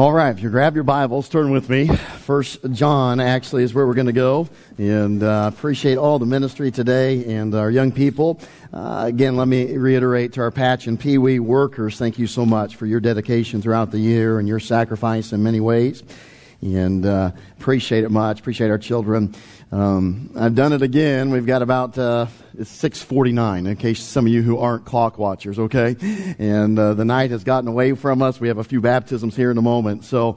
All right, if you grab your Bibles, turn with me. First John actually is where we're going to go, and uh, appreciate all the ministry today and our young people. Uh, again, let me reiterate to our Patch and Pee Wee workers, thank you so much for your dedication throughout the year and your sacrifice in many ways, and uh, appreciate it much. Appreciate our children. Um, I've done it again. We've got about uh, it's 6:49. In case some of you who aren't clock watchers, okay, and uh, the night has gotten away from us. We have a few baptisms here in a moment, so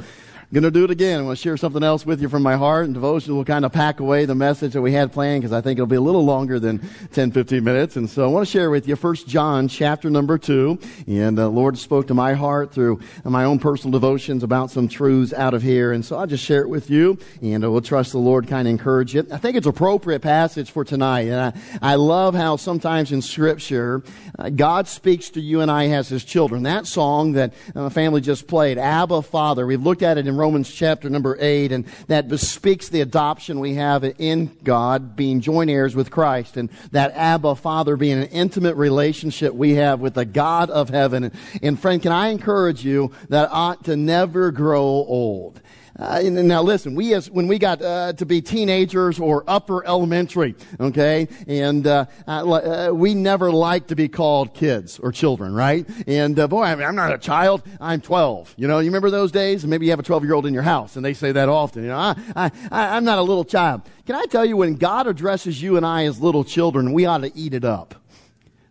going to do it again. I want to share something else with you from my heart, and devotion will kind of pack away the message that we had planned because I think it'll be a little longer than 10, 15 minutes. And so I want to share with you First John chapter number 2. And the uh, Lord spoke to my heart through my own personal devotions about some truths out of here. And so I'll just share it with you, and uh, we'll trust the Lord kind of encourage it. I think it's appropriate passage for tonight. And I, I love how sometimes in Scripture, uh, God speaks to you and I as His children. That song that uh, family just played, Abba Father, we've looked at it in Romans chapter number 8, and that bespeaks the adoption we have in God, being joint heirs with Christ, and that Abba Father being an intimate relationship we have with the God of heaven. And friend, can I encourage you that ought to never grow old? Uh, now listen, we as, when we got uh, to be teenagers or upper elementary, okay, and uh, uh, we never liked to be called kids or children, right? And uh, boy, I mean, I'm not a child. I'm 12. You know, you remember those days? Maybe you have a 12 year old in your house, and they say that often. You know, I, I, I'm not a little child. Can I tell you, when God addresses you and I as little children, we ought to eat it up.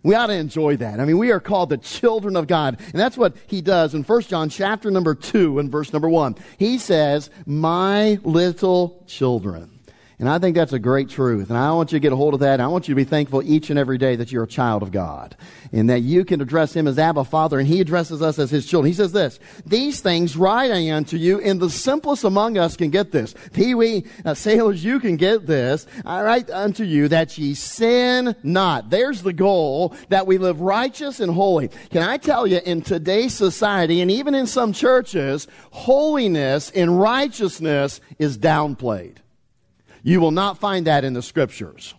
We ought to enjoy that. I mean, we are called the children of God. And that's what he does in 1 John chapter number 2 and verse number 1. He says, my little children. And I think that's a great truth. And I want you to get a hold of that. I want you to be thankful each and every day that you're a child of God and that you can address him as Abba Father and he addresses us as his children. He says this, these things write I unto you and the simplest among us can get this. Pee wee uh, sailors, you can get this. I write unto you that ye sin not. There's the goal that we live righteous and holy. Can I tell you in today's society and even in some churches, holiness and righteousness is downplayed. You will not find that in the scriptures.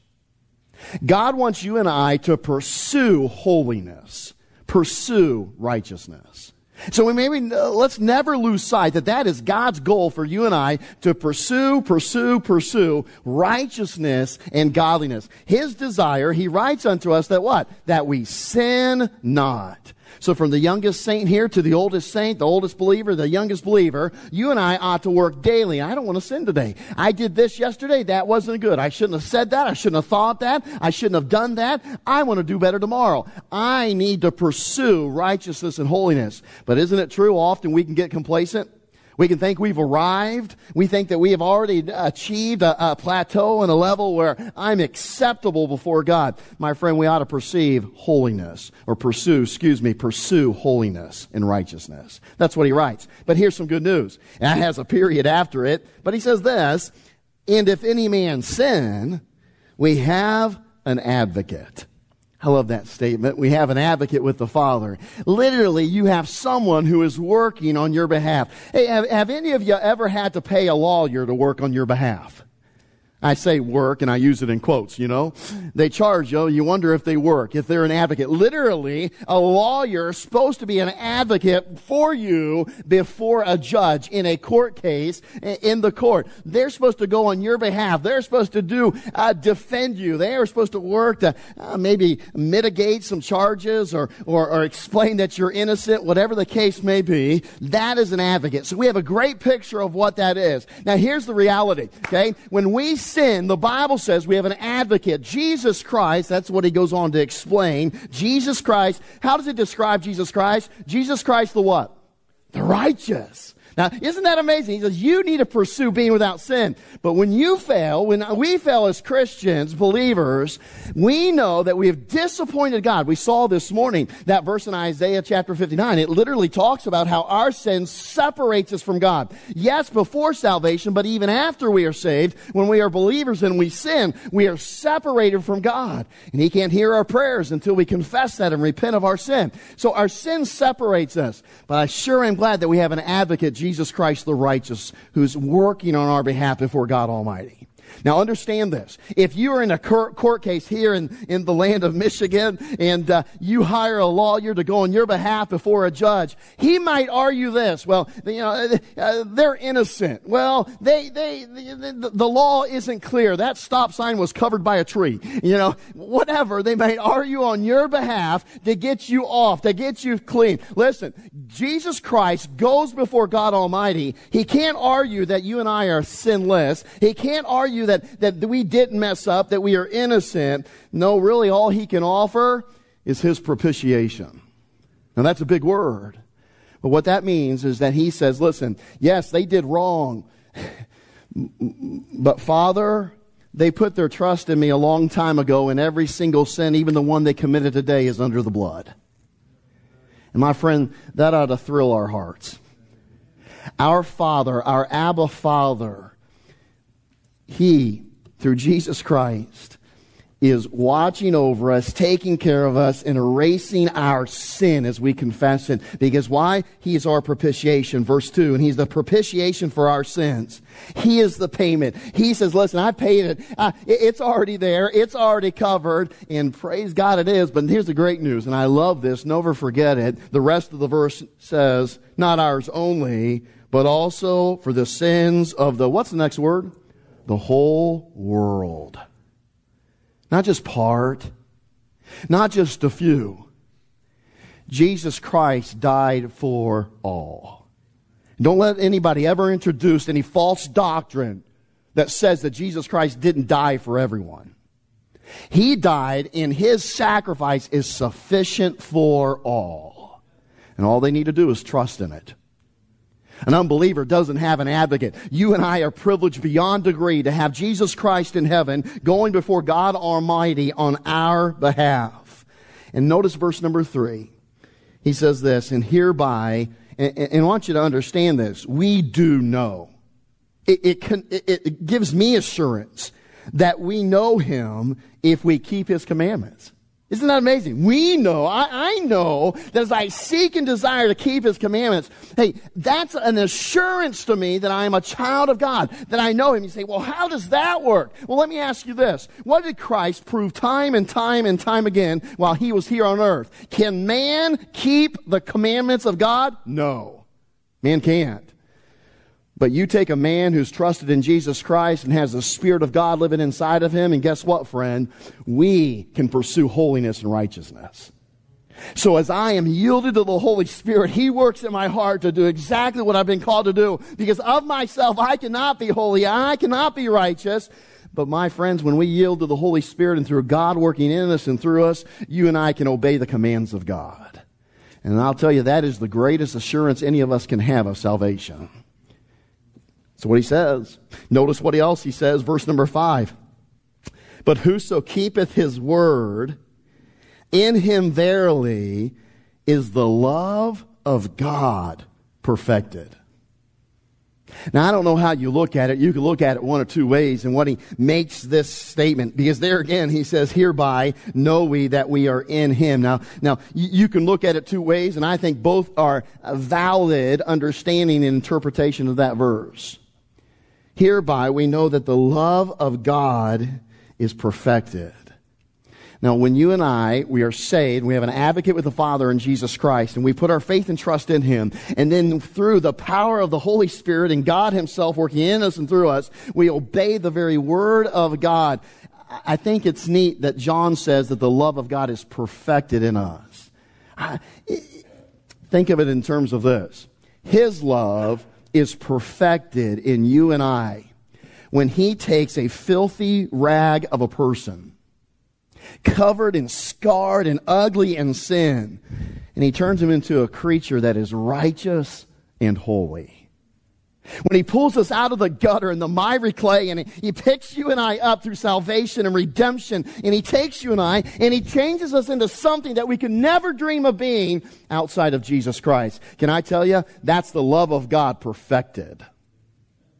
God wants you and I to pursue holiness, pursue righteousness. So we maybe uh, let's never lose sight that that is God's goal for you and I to pursue, pursue, pursue righteousness and godliness. His desire, he writes unto us that what? That we sin not. So from the youngest saint here to the oldest saint, the oldest believer, the youngest believer, you and I ought to work daily. I don't want to sin today. I did this yesterday. That wasn't good. I shouldn't have said that. I shouldn't have thought that. I shouldn't have done that. I want to do better tomorrow. I need to pursue righteousness and holiness. But isn't it true? Often we can get complacent. We can think we've arrived. We think that we have already achieved a, a, plateau and a level where I'm acceptable before God. My friend, we ought to perceive holiness or pursue, excuse me, pursue holiness and righteousness. That's what he writes. But here's some good news. And it has a period after it. But he says this, and if any man sin, we have an advocate I love that statement. We have an advocate with the Father. Literally, you have someone who is working on your behalf. Hey, have, have any of you ever had to pay a lawyer to work on your behalf? I say work and I use it in quotes, you know. They charge you, you wonder if they work, if they're an advocate. Literally, a lawyer is supposed to be an advocate for you before a judge in a court case in the court. They're supposed to go on your behalf. They're supposed to do, uh, defend you. They are supposed to work to uh, maybe mitigate some charges or, or, or explain that you're innocent, whatever the case may be. That is an advocate. So we have a great picture of what that is. Now here's the reality, okay? When we sin, the Bible says we have an advocate, Jesus Christ. That's what he goes on to explain. Jesus Christ. How does it describe Jesus Christ? Jesus Christ the what? The righteous. Now, isn't that amazing? He says, you need to pursue being without sin. But when you fail, when we fail as Christians, believers, we know that we have disappointed God. We saw this morning that verse in Isaiah chapter 59. It literally talks about how our sin separates us from God. Yes, before salvation, but even after we are saved, when we are believers and we sin, we are separated from God. And He can't hear our prayers until we confess that and repent of our sin. So our sin separates us. But I sure am glad that we have an advocate, Jesus Christ the righteous, who's working on our behalf before God Almighty. Now understand this. If you are in a court case here in, in the land of Michigan and uh, you hire a lawyer to go on your behalf before a judge, he might argue this. Well, you know, uh, uh they're innocent. Well, they, they, the, the law isn't clear. That stop sign was covered by a tree. You know, whatever. They might argue on your behalf to get you off, to get you clean. Listen, Jesus Christ goes before God Almighty. He can't argue that you and I are sinless. He can't argue that that, that we didn't mess up, that we are innocent. No, really, all he can offer is his propitiation. Now, that's a big word. But what that means is that he says, listen, yes, they did wrong. but Father, they put their trust in me a long time ago, and every single sin, even the one they committed today, is under the blood. And my friend, that ought to thrill our hearts. Our Father, our Abba Father, he, through Jesus Christ, is watching over us, taking care of us, and erasing our sin as we confess it. Because why? He is our propitiation. Verse 2. And He's the propitiation for our sins. He is the payment. He says, listen, I paid it. It's already there. It's already covered. And praise God it is. But here's the great news. And I love this. Never forget it. The rest of the verse says, not ours only, but also for the sins of the, what's the next word? The whole world. Not just part, not just a few. Jesus Christ died for all. Don't let anybody ever introduce any false doctrine that says that Jesus Christ didn't die for everyone. He died and his sacrifice is sufficient for all. And all they need to do is trust in it. An unbeliever doesn't have an advocate. You and I are privileged beyond degree to have Jesus Christ in heaven going before God Almighty on our behalf. And notice verse number three. He says this, and hereby, and, and I want you to understand this, we do know. It, it, can, it, it gives me assurance that we know him if we keep his commandments. Isn't that amazing? We know, I, I, know that as I seek and desire to keep His commandments, hey, that's an assurance to me that I am a child of God, that I know Him. You say, well, how does that work? Well, let me ask you this. What did Christ prove time and time and time again while He was here on earth? Can man keep the commandments of God? No. Man can't. But you take a man who's trusted in Jesus Christ and has the Spirit of God living inside of him, and guess what, friend? We can pursue holiness and righteousness. So as I am yielded to the Holy Spirit, He works in my heart to do exactly what I've been called to do. Because of myself, I cannot be holy. I cannot be righteous. But my friends, when we yield to the Holy Spirit and through God working in us and through us, you and I can obey the commands of God. And I'll tell you, that is the greatest assurance any of us can have of salvation. That's what he says. Notice what else he says, verse number five. But whoso keepeth his word, in him verily is the love of God perfected. Now, I don't know how you look at it. You can look at it one or two ways and what he makes this statement. Because there again, he says, hereby know we that we are in him. Now, now, you can look at it two ways and I think both are valid understanding and interpretation of that verse. Hereby we know that the love of God is perfected. Now, when you and I, we are saved, we have an advocate with the Father in Jesus Christ, and we put our faith and trust in Him, and then through the power of the Holy Spirit and God Himself working in us and through us, we obey the very Word of God. I think it's neat that John says that the love of God is perfected in us. think of it in terms of this. His love is perfected in you and I when he takes a filthy rag of a person, covered and scarred and ugly in sin, and he turns him into a creature that is righteous and holy. When he pulls us out of the gutter and the miry clay and he, picks you and I up through salvation and redemption and he takes you and I and he changes us into something that we could never dream of being outside of Jesus Christ. Can I tell you? That's the love of God perfected.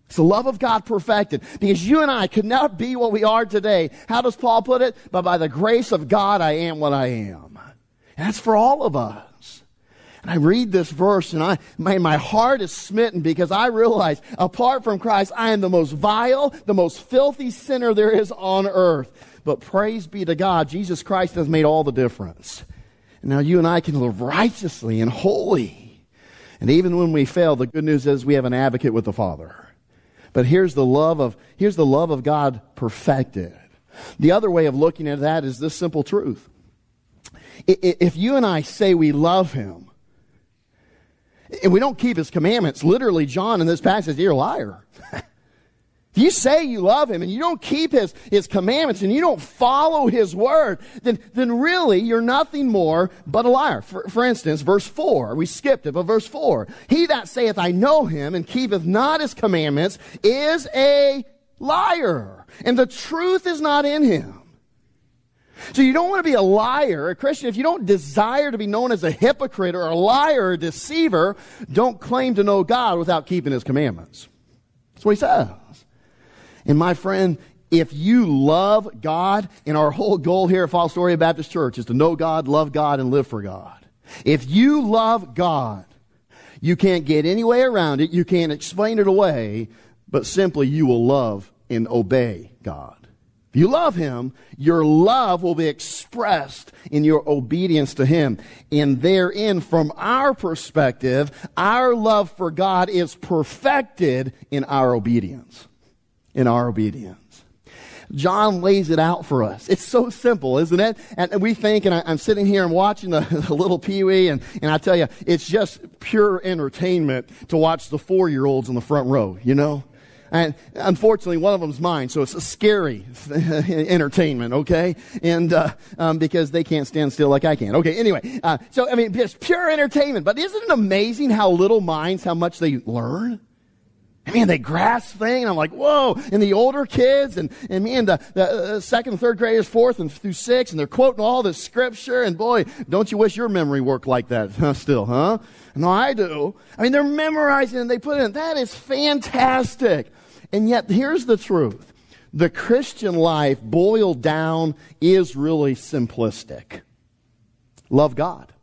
It's the love of God perfected because you and I could not be what we are today. How does Paul put it? But by the grace of God, I am what I am. And that's for all of us. And I read this verse and I, my, my heart is smitten because I realize apart from Christ, I am the most vile, the most filthy sinner there is on earth. But praise be to God, Jesus Christ has made all the difference. And now you and I can live righteously and holy. And even when we fail, the good news is we have an advocate with the Father. But here's the love of, here's the love of God perfected. The other way of looking at that is this simple truth. If you and I say we love Him, and we don't keep his commandments, literally, John in this passage, you're a liar. if you say you love him and you don't keep his, his commandments and you don't follow his word, then, then really you're nothing more but a liar. For, for instance, verse 4, we skipped it, but verse 4, he that saith, I know him and keepeth not his commandments is a liar, and the truth is not in him. So you don't want to be a liar, a Christian. If you don't desire to be known as a hypocrite or a liar or a deceiver, don't claim to know God without keeping his commandments. That's what he says. And my friend, if you love God, and our whole goal here at Fall Story Baptist Church is to know God, love God, and live for God. If you love God, you can't get any way around it. You can't explain it away, but simply you will love and obey God. If you love him, your love will be expressed in your obedience to him. And therein, from our perspective, our love for God is perfected in our obedience. In our obedience. John lays it out for us. It's so simple, isn't it? And we think, and I, am sitting here and watching the, the little Pee-wee, and, and I tell you, it's just pure entertainment to watch the four-year-olds in the front row, you know? And unfortunately, one of them's mine, so it's a scary entertainment, okay? And uh, um, because they can't stand still like I can. Okay, anyway. Uh, so, I mean, just pure entertainment. But isn't it amazing how little minds, how much they learn? I mean, they grasp things, and I'm like, whoa. And the older kids, and, and me, and the, the uh, second, third graders, fourth, and through six, and they're quoting all this scripture, and boy, don't you wish your memory worked like that still, huh? No, I do. I mean, they're memorizing, and they put it in. That is fantastic. And yet, here's the truth the Christian life, boiled down, is really simplistic. Love God.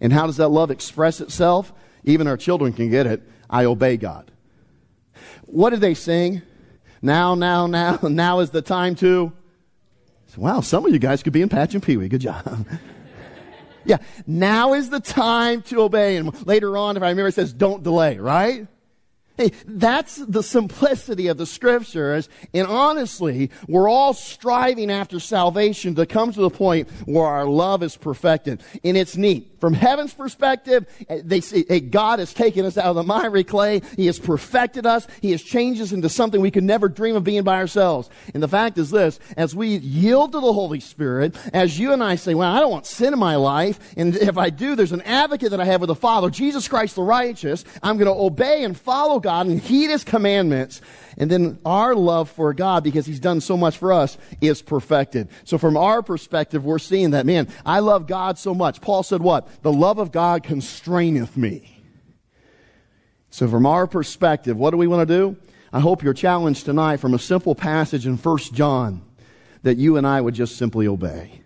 And how does that love express itself? Even our children can get it. I obey God. What did they sing? Now, now, now, now is the time to. Wow, some of you guys could be in Patch and Pee Wee. Good job. yeah, now is the time to obey. And later on, if I remember, it says, don't delay, right? Hey, that's the simplicity of the scriptures. And honestly, we're all striving after salvation to come to the point where our love is perfected. And it's neat. From heaven's perspective, eh, they say, hey, eh, God has taken us out of the miry clay. He has perfected us. He has changed us into something we could never dream of being by ourselves. And the fact is this, as we yield to the Holy Spirit, as you and I say, well, I don't want sin in my life. And if I do, there's an advocate that I have with the Father, Jesus Christ the righteous. I'm going to obey and follow God and heed His commandments. And then our love for God, because He's done so much for us, is perfected. So from our perspective, we're seeing that, man, I love God so much. Paul said what? The love of God constraineth me. So from our perspective, what do we want to do? I hope you're challenged tonight from a simple passage in 1 John that you and I would just simply obey.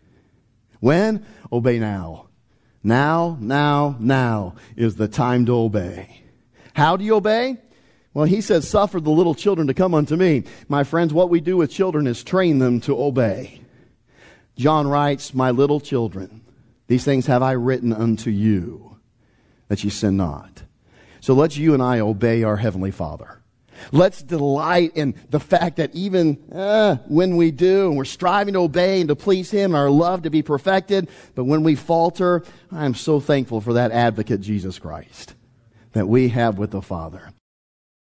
When? Obey now. Now, now, now is the time to obey. How do you obey? Well, he says, suffer the little children to come unto me. My friends, what we do with children is train them to obey. John writes, my little children, these things have I written unto you, that ye sin not. So let's you and I obey our Heavenly Father. Let's delight in the fact that even uh, when we do, and we're striving to obey and to please Him, our love to be perfected, but when we falter, I am so thankful for that advocate, Jesus Christ, that we have with the Father.